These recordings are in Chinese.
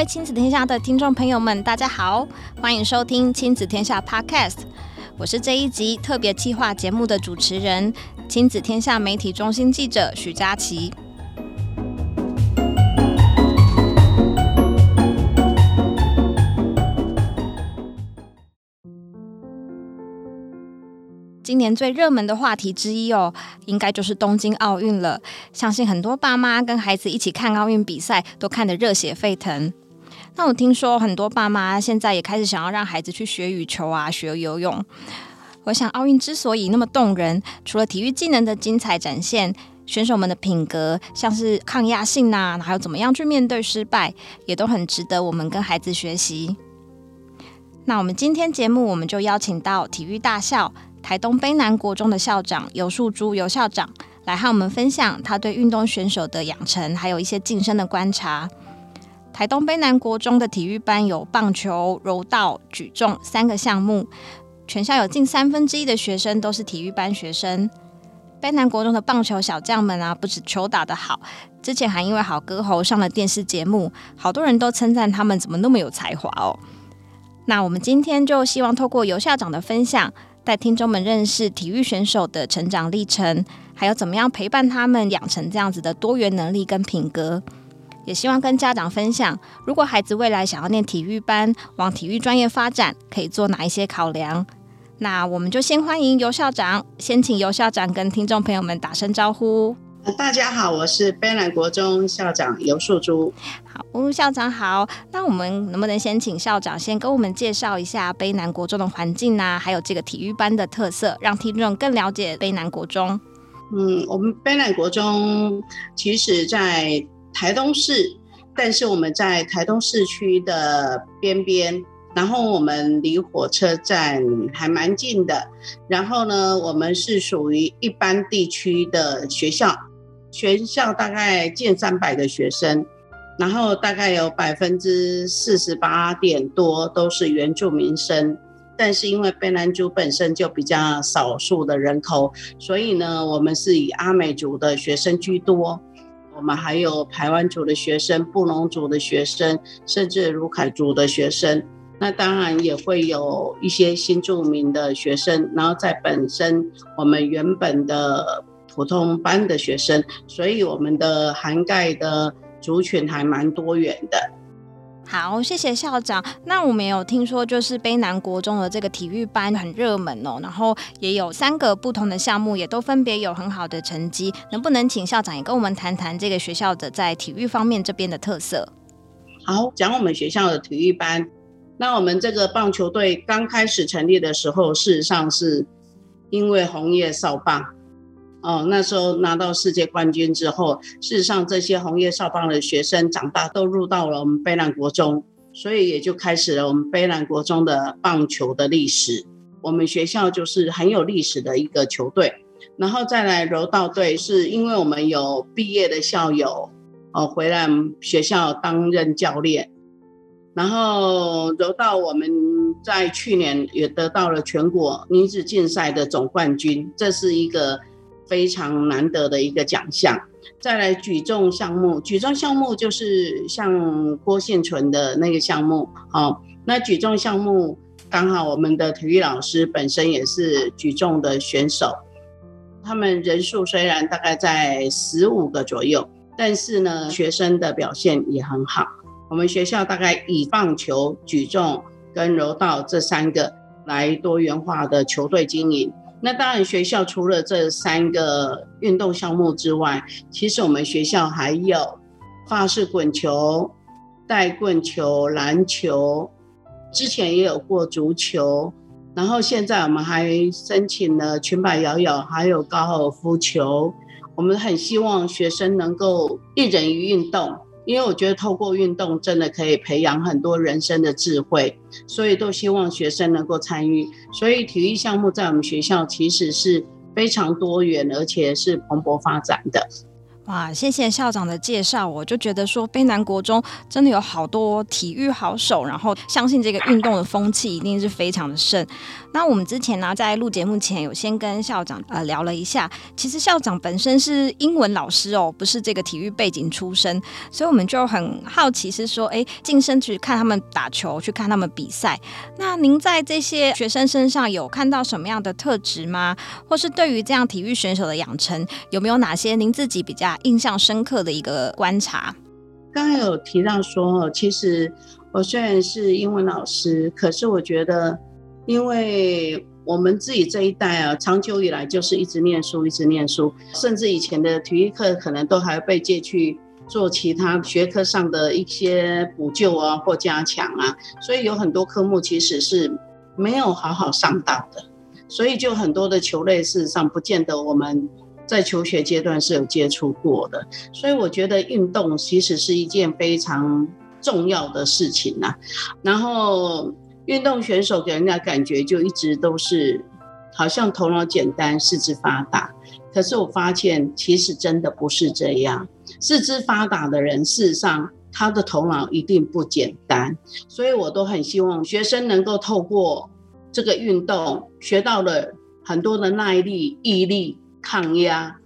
位亲子天下的听众朋友们，大家好，欢迎收听亲子天下 Podcast。我是这一集特别企划节目的主持人，亲子天下媒体中心记者许佳琪。今年最热门的话题之一哦，应该就是东京奥运了。相信很多爸妈跟孩子一起看奥运比赛，都看得热血沸腾。那我听说很多爸妈现在也开始想要让孩子去学羽球啊，学游泳。我想奥运之所以那么动人，除了体育技能的精彩展现，选手们的品格，像是抗压性呐，还有怎么样去面对失败，也都很值得我们跟孩子学习。那我们今天节目，我们就邀请到体育大校。台东卑南国中的校长游树珠游校长来和我们分享他对运动选手的养成，还有一些晋升的观察。台东卑南国中的体育班有棒球、柔道、举重三个项目，全校有近三分之一的学生都是体育班学生。卑南国中的棒球小将们啊，不止球打得好，之前还因为好歌喉上了电视节目，好多人都称赞他们怎么那么有才华哦。那我们今天就希望透过游校长的分享。带听众们认识体育选手的成长历程，还有怎么样陪伴他们养成这样子的多元能力跟品格。也希望跟家长分享，如果孩子未来想要念体育班，往体育专业发展，可以做哪一些考量？那我们就先欢迎尤校长，先请尤校长跟听众朋友们打声招呼。大家好，我是卑南国中校长尤素珠。好，吴校长好。那我们能不能先请校长先跟我们介绍一下卑南国中的环境啊，还有这个体育班的特色，让听众更了解卑南国中？嗯，我们卑南国中其实在台东市，但是我们在台东市区的边边，然后我们离火车站还蛮近的。然后呢，我们是属于一般地区的学校。全校大概近三百个学生，然后大概有百分之四十八点多都是原住民生，但是因为卑南族本身就比较少数的人口，所以呢，我们是以阿美族的学生居多。我们还有台湾族的学生、布农族的学生，甚至卢凯族的学生。那当然也会有一些新住民的学生，然后在本身我们原本的。普通班的学生，所以我们的涵盖的族群还蛮多元的。好，谢谢校长。那我们有听说，就是卑南国中的这个体育班很热门哦，然后也有三个不同的项目，也都分别有很好的成绩。能不能请校长也跟我们谈谈这个学校的在体育方面这边的特色？好，讲我们学校的体育班。那我们这个棒球队刚开始成立的时候，事实上是因为红叶少棒。哦，那时候拿到世界冠军之后，事实上这些红叶少棒的学生长大都入到了我们卑南国中，所以也就开始了我们卑南国中的棒球的历史。我们学校就是很有历史的一个球队，然后再来柔道队，是因为我们有毕业的校友哦回来学校担任教练，然后柔道我们在去年也得到了全国女子竞赛的总冠军，这是一个。非常难得的一个奖项。再来举重项目，举重项目就是像郭婞淳的那个项目。好，那举重项目刚好我们的体育老师本身也是举重的选手。他们人数虽然大概在十五个左右，但是呢，学生的表现也很好。我们学校大概以棒球、举重跟柔道这三个来多元化的球队经营。那当然，学校除了这三个运动项目之外，其实我们学校还有发式滚球、带棍球、篮球，之前也有过足球，然后现在我们还申请了裙摆摇摇，还有高尔夫球。我们很希望学生能够一人一运动。因为我觉得透过运动真的可以培养很多人生的智慧，所以都希望学生能够参与。所以体育项目在我们学校其实是非常多元，而且是蓬勃发展的。哇，谢谢校长的介绍，我就觉得说卑南国中真的有好多体育好手，然后相信这个运动的风气一定是非常的盛。那我们之前呢，在录节目前有先跟校长呃聊了一下，其实校长本身是英文老师哦，不是这个体育背景出身，所以我们就很好奇，是说，哎，晋升去看他们打球，去看他们比赛。那您在这些学生身上有看到什么样的特质吗？或是对于这样体育选手的养成，有没有哪些您自己比较印象深刻的一个观察？刚刚有提到说，其实我虽然是英文老师，可是我觉得，因为我们自己这一代啊，长久以来就是一直念书，一直念书，甚至以前的体育课可能都还被借去做其他学科上的一些补救啊或加强啊，所以有很多科目其实是没有好好上到的，所以就很多的球类事实上不见得我们。在求学阶段是有接触过的，所以我觉得运动其实是一件非常重要的事情呐。然后，运动选手给人家感觉就一直都是好像头脑简单、四肢发达。可是我发现，其实真的不是这样。四肢发达的人，事实上他的头脑一定不简单。所以我都很希望学生能够透过这个运动，学到了很多的耐力、毅力。抗压、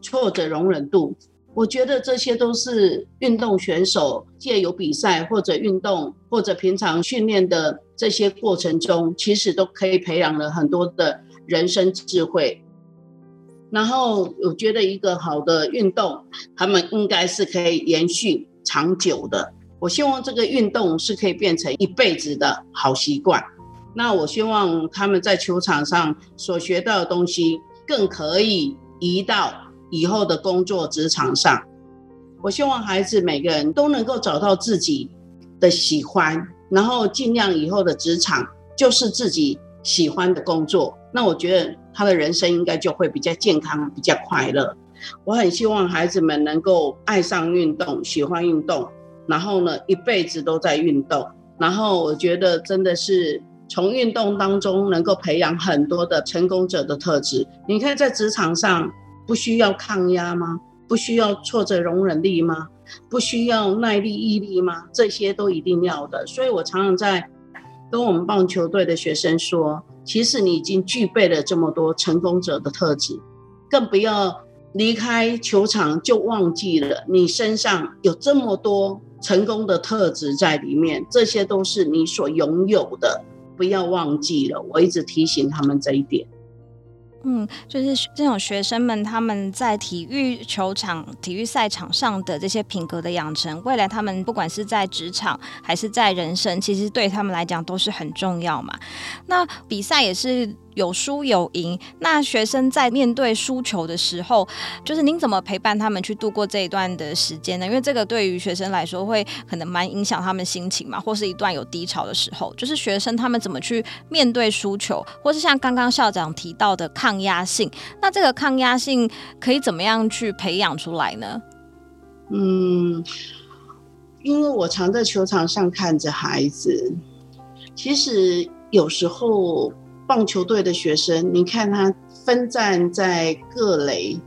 挫折容忍度，我觉得这些都是运动选手借由比赛或者运动或者平常训练的这些过程中，其实都可以培养了很多的人生智慧。然后，我觉得一个好的运动，他们应该是可以延续长久的。我希望这个运动是可以变成一辈子的好习惯。那我希望他们在球场上所学到的东西。更可以移到以后的工作职场上。我希望孩子每个人都能够找到自己的喜欢，然后尽量以后的职场就是自己喜欢的工作。那我觉得他的人生应该就会比较健康、比较快乐。我很希望孩子们能够爱上运动，喜欢运动，然后呢，一辈子都在运动。然后我觉得真的是。从运动当中能够培养很多的成功者的特质。你看，在职场上不需要抗压吗？不需要挫折容忍力吗？不需要耐力毅力吗？这些都一定要的。所以我常常在跟我们棒球队的学生说，其实你已经具备了这么多成功者的特质，更不要离开球场就忘记了你身上有这么多成功的特质在里面，这些都是你所拥有的。不要忘记了，我一直提醒他们这一点。嗯，就是这种学生们他们在体育球场、体育赛场上的这些品格的养成，未来他们不管是在职场还是在人生，其实对他们来讲都是很重要嘛。那比赛也是。有输有赢，那学生在面对输球的时候，就是您怎么陪伴他们去度过这一段的时间呢？因为这个对于学生来说，会可能蛮影响他们心情嘛，或是一段有低潮的时候，就是学生他们怎么去面对输球，或是像刚刚校长提到的抗压性，那这个抗压性可以怎么样去培养出来呢？嗯，因为我常在球场上看着孩子，其实有时候。棒球队的学生，你看他分站在各垒，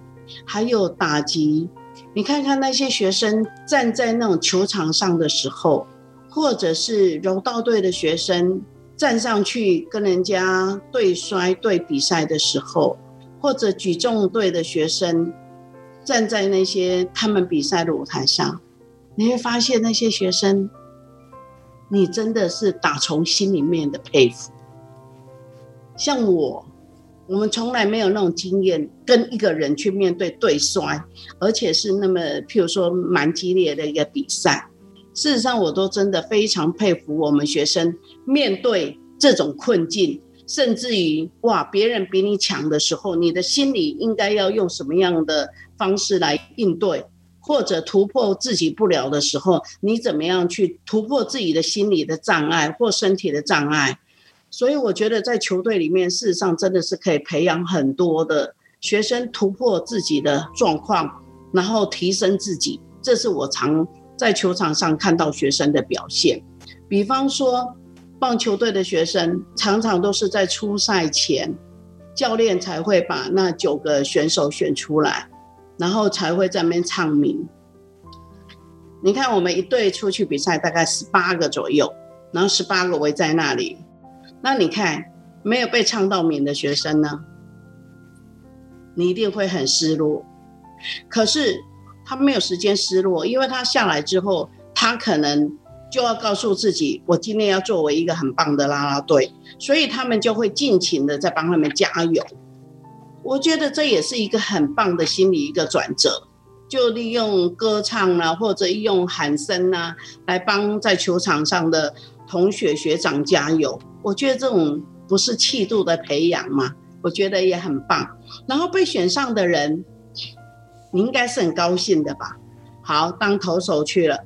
还有打击。你看看那些学生站在那种球场上的时候，或者是柔道队的学生站上去跟人家对摔、对比赛的时候，或者举重队的学生站在那些他们比赛的舞台上，你会发现那些学生，你真的是打从心里面的佩服。像我，我们从来没有那种经验，跟一个人去面对对摔，而且是那么，譬如说蛮激烈的一个比赛。事实上，我都真的非常佩服我们学生面对这种困境，甚至于哇，别人比你强的时候，你的心里应该要用什么样的方式来应对，或者突破自己不了的时候，你怎么样去突破自己的心理的障碍或身体的障碍？所以我觉得在球队里面，事实上真的是可以培养很多的学生突破自己的状况，然后提升自己。这是我常在球场上看到学生的表现。比方说，棒球队的学生常常都是在出赛前，教练才会把那九个选手选出来，然后才会在那边唱名。你看，我们一队出去比赛大概十八个左右，然后十八个围在那里。那你看，没有被唱到名的学生呢？你一定会很失落。可是他没有时间失落，因为他下来之后，他可能就要告诉自己，我今天要作为一个很棒的啦啦队，所以他们就会尽情的在帮他们加油。我觉得这也是一个很棒的心理一个转折，就利用歌唱啊，或者利用喊声啊，来帮在球场上的同学学长加油。我觉得这种不是气度的培养吗？我觉得也很棒。然后被选上的人，你应该是很高兴的吧？好，当投手去了，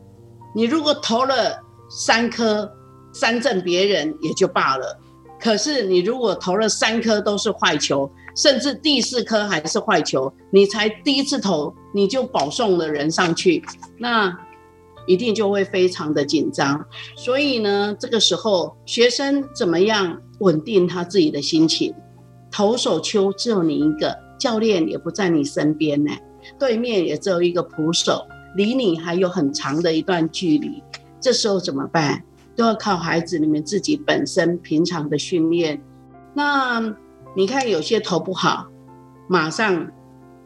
你如果投了三颗，三振别人也就罢了。可是你如果投了三颗都是坏球，甚至第四颗还是坏球，你才第一次投你就保送了人上去，那一定就会非常的紧张。所以呢，这个时候学生怎么样稳定他自己的心情？投手丘只有你一个，教练也不在你身边呢，对面也只有一个捕手，离你还有很长的一段距离。这时候怎么办？都要靠孩子你们自己本身平常的训练。那你看有些投不好，马上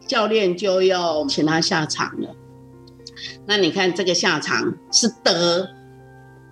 教练就要请他下场了。那你看这个下场是得，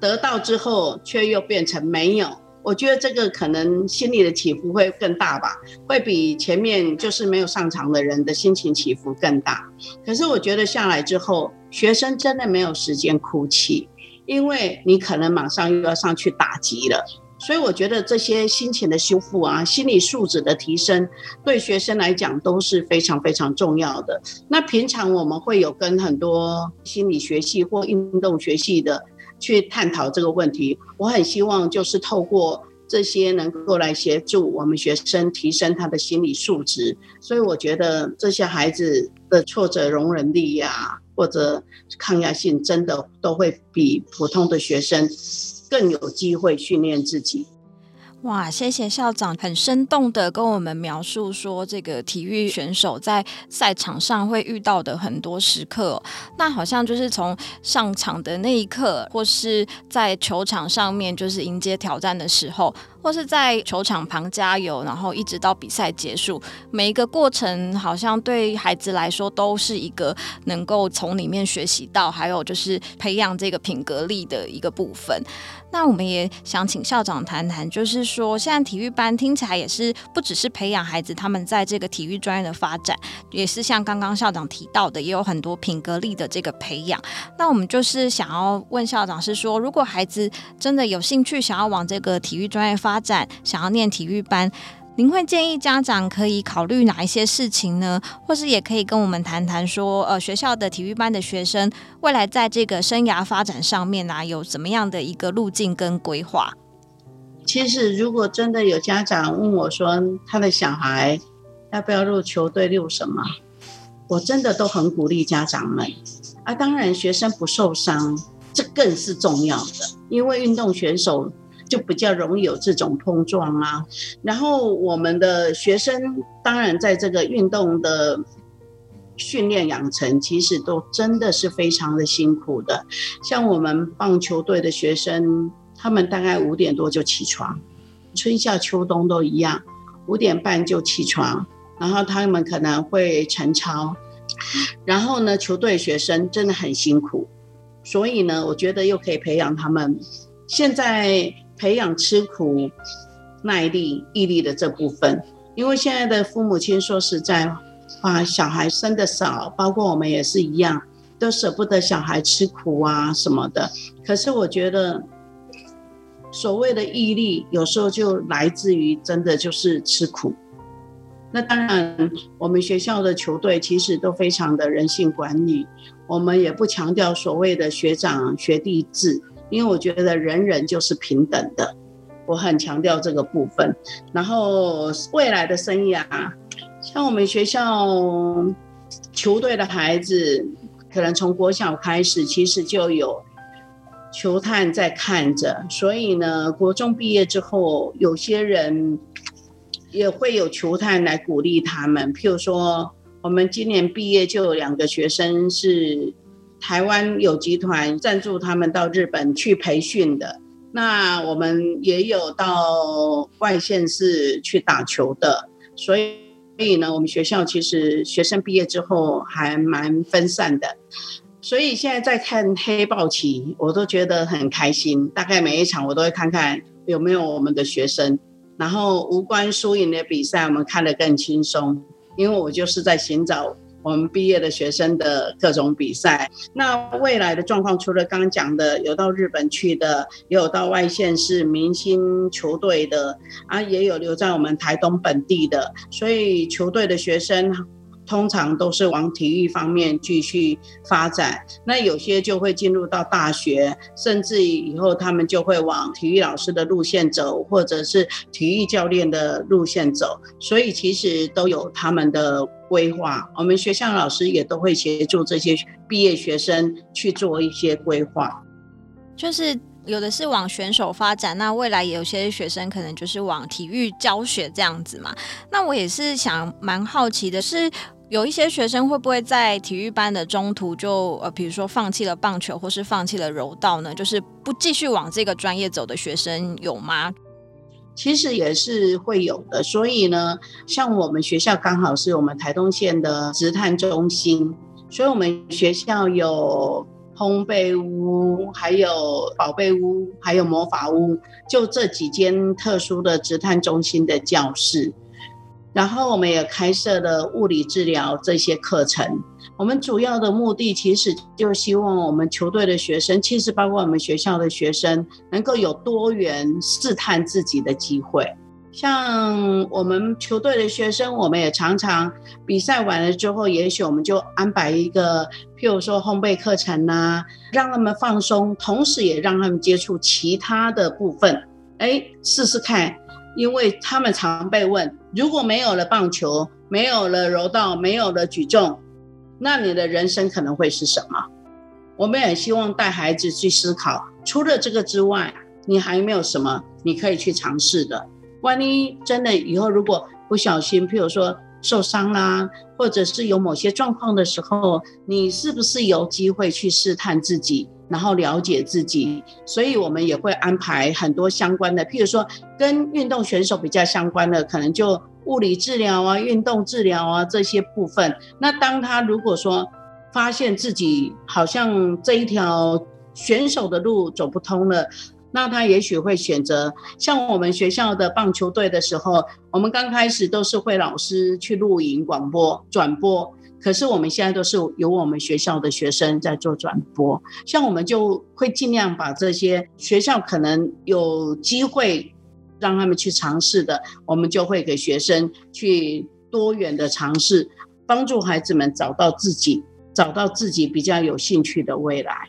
得到之后却又变成没有。我觉得这个可能心里的起伏会更大吧，会比前面就是没有上场的人的心情起伏更大。可是我觉得下来之后，学生真的没有时间哭泣。因为你可能马上又要上去打击了，所以我觉得这些心情的修复啊，心理素质的提升，对学生来讲都是非常非常重要的。那平常我们会有跟很多心理学系或运动学系的去探讨这个问题。我很希望就是透过这些能够来协助我们学生提升他的心理素质。所以我觉得这些孩子的挫折容忍力呀。或者抗压性真的都会比普通的学生更有机会训练自己。哇，谢谢校长很生动的跟我们描述说，这个体育选手在赛场上会遇到的很多时刻。那好像就是从上场的那一刻，或是在球场上面就是迎接挑战的时候，或是在球场旁加油，然后一直到比赛结束，每一个过程好像对孩子来说都是一个能够从里面学习到，还有就是培养这个品格力的一个部分。那我们也想请校长谈谈，就是说，现在体育班听起来也是不只是培养孩子他们在这个体育专业的发展，也是像刚刚校长提到的，也有很多品格力的这个培养。那我们就是想要问校长，是说，如果孩子真的有兴趣想要往这个体育专业发展，想要念体育班，您会建议家长可以考虑哪一些事情呢？或是也可以跟我们谈谈说，呃，学校的体育班的学生未来在这个生涯发展上面啊，有怎么样的一个路径跟规划？其实，如果真的有家长问我说，他的小孩要不要入球队，入什么，我真的都很鼓励家长们。啊，当然，学生不受伤，这更是重要的，因为运动选手。就比较容易有这种碰撞啊，然后我们的学生当然在这个运动的训练养成，其实都真的是非常的辛苦的。像我们棒球队的学生，他们大概五点多就起床，春夏秋冬都一样，五点半就起床，然后他们可能会晨操，然后呢，球队学生真的很辛苦，所以呢，我觉得又可以培养他们现在。培养吃苦、耐力、毅力的这部分，因为现在的父母亲说实在话，小孩生的少，包括我们也是一样，都舍不得小孩吃苦啊什么的。可是我觉得，所谓的毅力，有时候就来自于真的就是吃苦。那当然，我们学校的球队其实都非常的人性管理，我们也不强调所谓的学长学弟制。因为我觉得人人就是平等的，我很强调这个部分。然后未来的生涯，像我们学校球队的孩子，可能从国小开始，其实就有球探在看着。所以呢，国中毕业之后，有些人也会有球探来鼓励他们。譬如说，我们今年毕业就有两个学生是。台湾有集团赞助他们到日本去培训的，那我们也有到外县市去打球的，所以所以呢，我们学校其实学生毕业之后还蛮分散的。所以现在在看黑豹旗，我都觉得很开心。大概每一场我都会看看有没有我们的学生，然后无关输赢的比赛，我们看得更轻松，因为我就是在寻找。我们毕业的学生的各种比赛，那未来的状况，除了刚刚讲的有到日本去的，也有到外县市明星球队的，啊，也有留在我们台东本地的，所以球队的学生。通常都是往体育方面继续发展，那有些就会进入到大学，甚至以后他们就会往体育老师的路线走，或者是体育教练的路线走。所以其实都有他们的规划，我们学校老师也都会协助这些毕业学生去做一些规划。就是有的是往选手发展，那未来也有些学生可能就是往体育教学这样子嘛。那我也是想蛮好奇的是。有一些学生会不会在体育班的中途就呃，比如说放弃了棒球，或是放弃了柔道呢？就是不继续往这个专业走的学生有吗？其实也是会有的。所以呢，像我们学校刚好是我们台东县的职探中心，所以我们学校有烘焙屋、还有宝贝屋、还有魔法屋，就这几间特殊的职探中心的教室。然后我们也开设了物理治疗这些课程。我们主要的目的其实就希望我们球队的学生，其实包括我们学校的学生，能够有多元试探自己的机会。像我们球队的学生，我们也常常比赛完了之后，也许我们就安排一个，譬如说烘焙课程啊，让他们放松，同时也让他们接触其他的部分，哎，试试看。因为他们常被问，如果没有了棒球，没有了柔道，没有了举重，那你的人生可能会是什么？我们也希望带孩子去思考，除了这个之外，你还有没有什么你可以去尝试的？万一真的以后如果不小心，譬如说受伤啦，或者是有某些状况的时候，你是不是有机会去试探自己？然后了解自己，所以我们也会安排很多相关的，譬如说跟运动选手比较相关的，可能就物理治疗啊、运动治疗啊这些部分。那当他如果说发现自己好像这一条选手的路走不通了，那他也许会选择像我们学校的棒球队的时候，我们刚开始都是会老师去录影、广播、转播。可是我们现在都是由我们学校的学生在做转播，像我们就会尽量把这些学校可能有机会让他们去尝试的，我们就会给学生去多元的尝试，帮助孩子们找到自己，找到自己比较有兴趣的未来。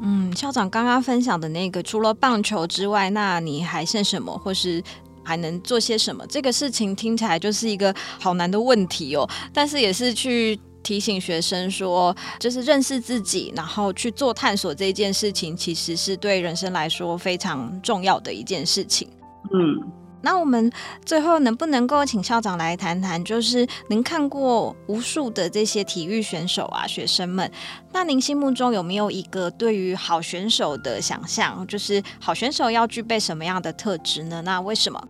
嗯，校长刚刚分享的那个，除了棒球之外，那你还剩什么，或是？还能做些什么？这个事情听起来就是一个好难的问题哦。但是也是去提醒学生说，就是认识自己，然后去做探索这件事情，其实是对人生来说非常重要的一件事情。嗯。那我们最后能不能够请校长来谈谈？就是您看过无数的这些体育选手啊，学生们，那您心目中有没有一个对于好选手的想象？就是好选手要具备什么样的特质呢？那为什么？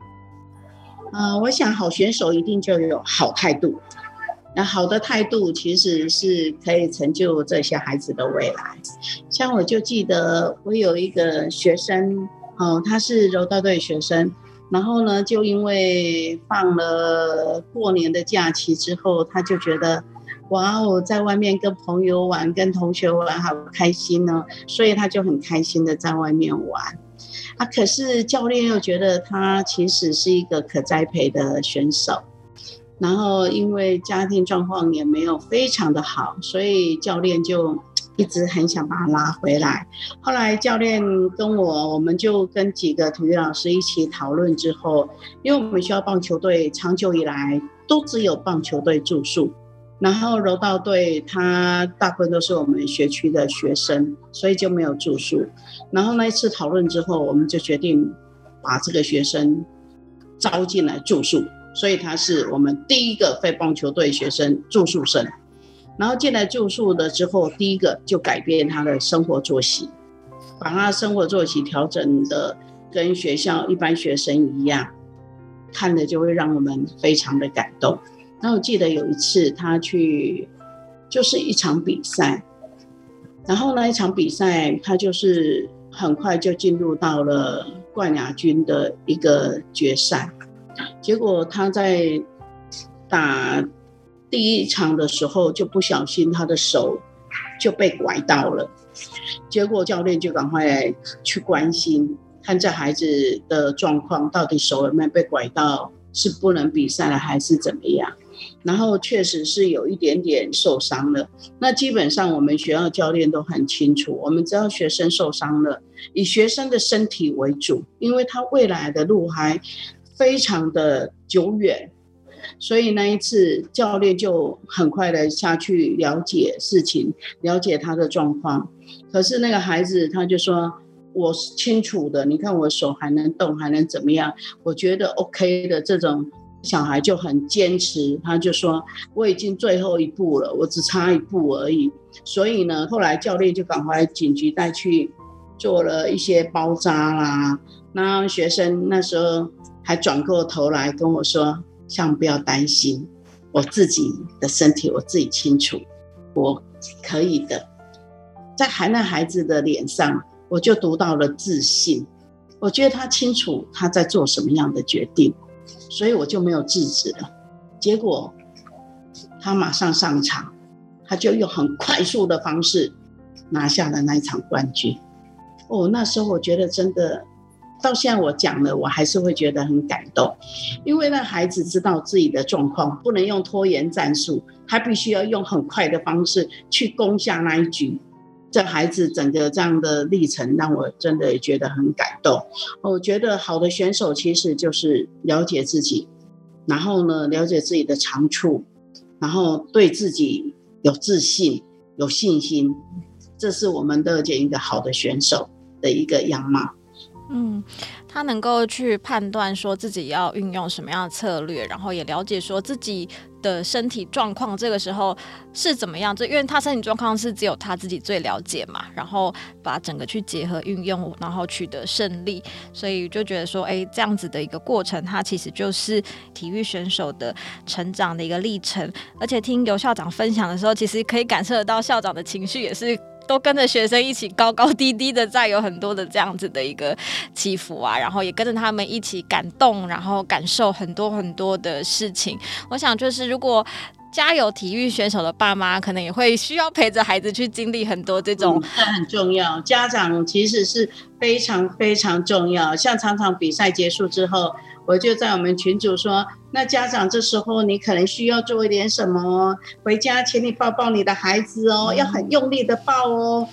呃，我想好选手一定就有好态度。那好的态度其实是可以成就这些孩子的未来。像我就记得我有一个学生，哦，他是柔道队学生。然后呢，就因为放了过年的假期之后，他就觉得，哇哦，在外面跟朋友玩、跟同学玩，好开心呢，所以他就很开心的在外面玩。啊，可是教练又觉得他其实是一个可栽培的选手，然后因为家庭状况也没有非常的好，所以教练就。一直很想把他拉回来，后来教练跟我，我们就跟几个体育老师一起讨论之后，因为我们学校棒球队长久以来都只有棒球队住宿，然后柔道队他大部分都是我们学区的学生，所以就没有住宿。然后那一次讨论之后，我们就决定把这个学生招进来住宿，所以他是我们第一个非棒球队学生住宿生。然后进来住宿了之后，第一个就改变他的生活作息，把他生活作息调整的跟学校一般学生一样，看了就会让我们非常的感动。那我记得有一次他去，就是一场比赛，然后那一场比赛他就是很快就进入到了冠亚军的一个决赛，结果他在打第一场的时候就不小心他的手就被拐到了，结果教练就赶快去关心，看这孩子的状况到底手有没有被拐到，是不能比赛了还是怎么样？然后确实是有一点点受伤了。那基本上我们学校教练都很清楚，我们知道学生受伤了，以学生的身体为主，因为他未来的路还非常的久远。所以那一次教练就很快的下去了解事情，了解他的状况。可是那个孩子他就说：“我是清楚的，你看我手还能动，还能怎么样？我觉得 OK 的这种。”小孩就很坚持，他就说我已经最后一步了，我只差一步而已。所以呢，后来教练就赶快紧急带去做了一些包扎啦。那学生那时候还转过头来跟我说：“像不要担心，我自己的身体我自己清楚，我可以的。”在海南孩子的脸上，我就读到了自信。我觉得他清楚他在做什么样的决定。所以我就没有制止了，结果他马上上场，他就用很快速的方式拿下了那一场冠军。哦，那时候我觉得真的，到现在我讲了，我还是会觉得很感动，因为那孩子知道自己的状况，不能用拖延战术，他必须要用很快的方式去攻下那一局。这孩子整个这样的历程，让我真的觉得很感动。我觉得好的选手其实就是了解自己，然后呢，了解自己的长处，然后对自己有自信、有信心，这是我们乐见一个好的选手的一个样貌。嗯，他能够去判断说自己要运用什么样的策略，然后也了解说自己的身体状况这个时候是怎么样。这因为他身体状况是只有他自己最了解嘛，然后把整个去结合运用，然后取得胜利。所以就觉得说，哎，这样子的一个过程，它其实就是体育选手的成长的一个历程。而且听游校长分享的时候，其实可以感受得到校长的情绪也是。都跟着学生一起高高低低的，在有很多的这样子的一个起伏啊，然后也跟着他们一起感动，然后感受很多很多的事情。我想，就是如果家有体育选手的爸妈，可能也会需要陪着孩子去经历很多这种，嗯，这很重要。家长其实是非常非常重要。像场场比赛结束之后。我就在我们群组说，那家长这时候你可能需要做一点什么哦，回家请你抱抱你的孩子哦，要很用力的抱哦。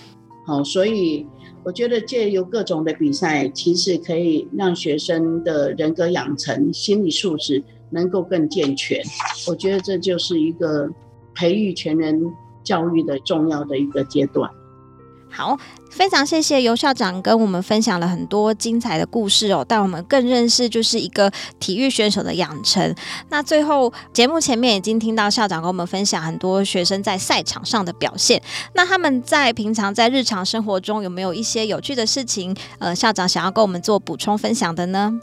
好，所以我觉得借由各种的比赛，其实可以让学生的人格养成、心理素质能够更健全。我觉得这就是一个培育全人教育的重要的一个阶段。好，非常谢谢游校长跟我们分享了很多精彩的故事哦，带我们更认识就是一个体育选手的养成。那最后节目前面已经听到校长跟我们分享很多学生在赛场上的表现，那他们在平常在日常生活中有没有一些有趣的事情？呃，校长想要跟我们做补充分享的呢？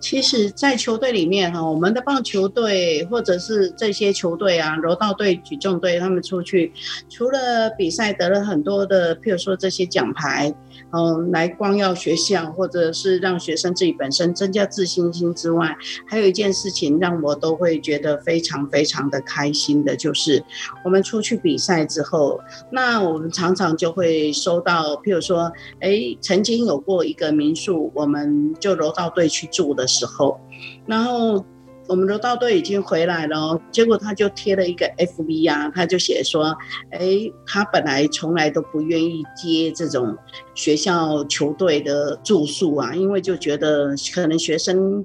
其实，在球队里面哈，我们的棒球队或者是这些球队啊，柔道队、举重队，他们出去除了比赛得了很多的，譬如说这些奖牌。嗯，来光耀学校，或者是让学生自己本身增加自信心之外，还有一件事情让我都会觉得非常非常的开心的，就是我们出去比赛之后，那我们常常就会收到，譬如说，哎，曾经有过一个民宿，我们就柔道队去住的时候，然后。我们柔道队已经回来了，结果他就贴了一个 FV 啊，他就写说，哎，他本来从来都不愿意接这种学校球队的住宿啊，因为就觉得可能学生。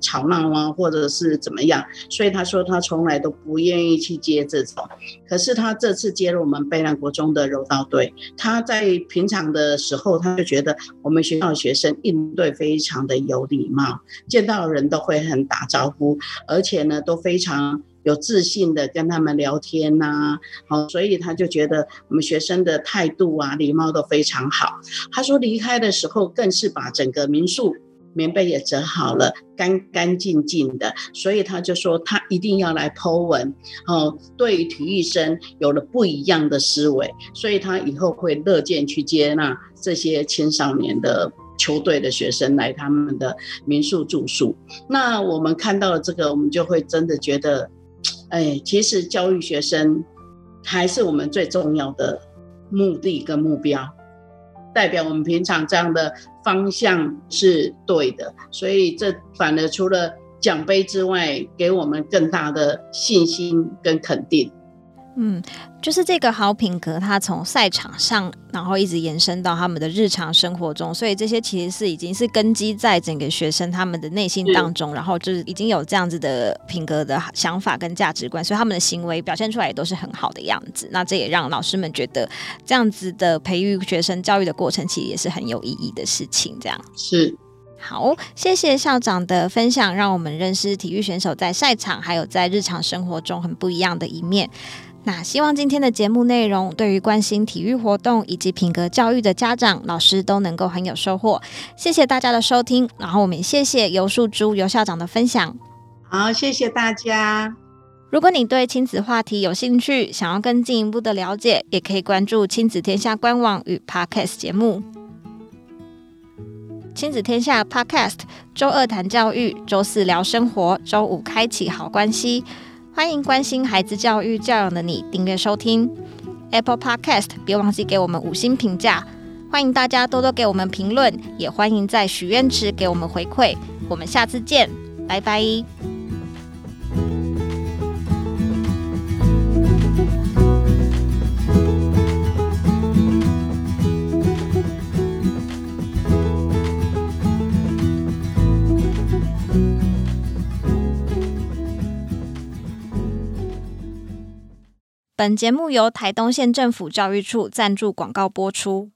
吵闹啊，或者是怎么样，所以他说他从来都不愿意去接这种。可是他这次接了我们卑南国中的柔道队，他在平常的时候他就觉得我们学校的学生应对非常的有礼貌，见到人都会很打招呼，而且呢都非常有自信的跟他们聊天呐、啊，好，所以他就觉得我们学生的态度啊、礼貌都非常好。他说离开的时候更是把整个民宿棉被也折好了，干干净净的，所以他就说他一定要来 Po 文，哦，对于体育生有了不一样的思维，所以他以后会乐见去接纳这些青少年的。球队的学生来他们的民宿住宿，那我们看到了这个，我们就会真的觉得，哎，其实教育学生还是我们最重要的目的跟目标，代表我们平常这样的方向是对的，所以这反而除了奖杯之外，给我们更大的信心跟肯定。嗯，就是这个好品格，它从赛场上，然后一直延伸到他们的日常生活中，所以这些其实是已经是根基在整个学生他们的内心当中，然后就是已经有这样子的品格的想法跟价值观，所以他们的行为表现出来也都是很好的样子。那这也让老师们觉得这样子的培育学生教育的过程，其实也是很有意义的事情。这样是好，谢谢校长的分享，让我们认识体育选手在赛场还有在日常生活中很不一样的一面。那希望今天的节目内容，对于关心体育活动以及品格教育的家长、老师都能够很有收获。谢谢大家的收听，然后我们也谢谢游树珠游校长的分享。好，谢谢大家。如果你对亲子话题有兴趣，想要更进一步的了解，也可以关注亲子天下官网与 Podcast 节目。亲子天下 Podcast，周二谈教育，周四聊生活，周五开启好关系。欢迎关心孩子教育教养的你订阅收听 Apple Podcast，别忘记给我们五星评价。欢迎大家多多给我们评论，也欢迎在许愿池给我们回馈。我们下次见，拜拜。本节目由台东县政府教育处赞助广告播出。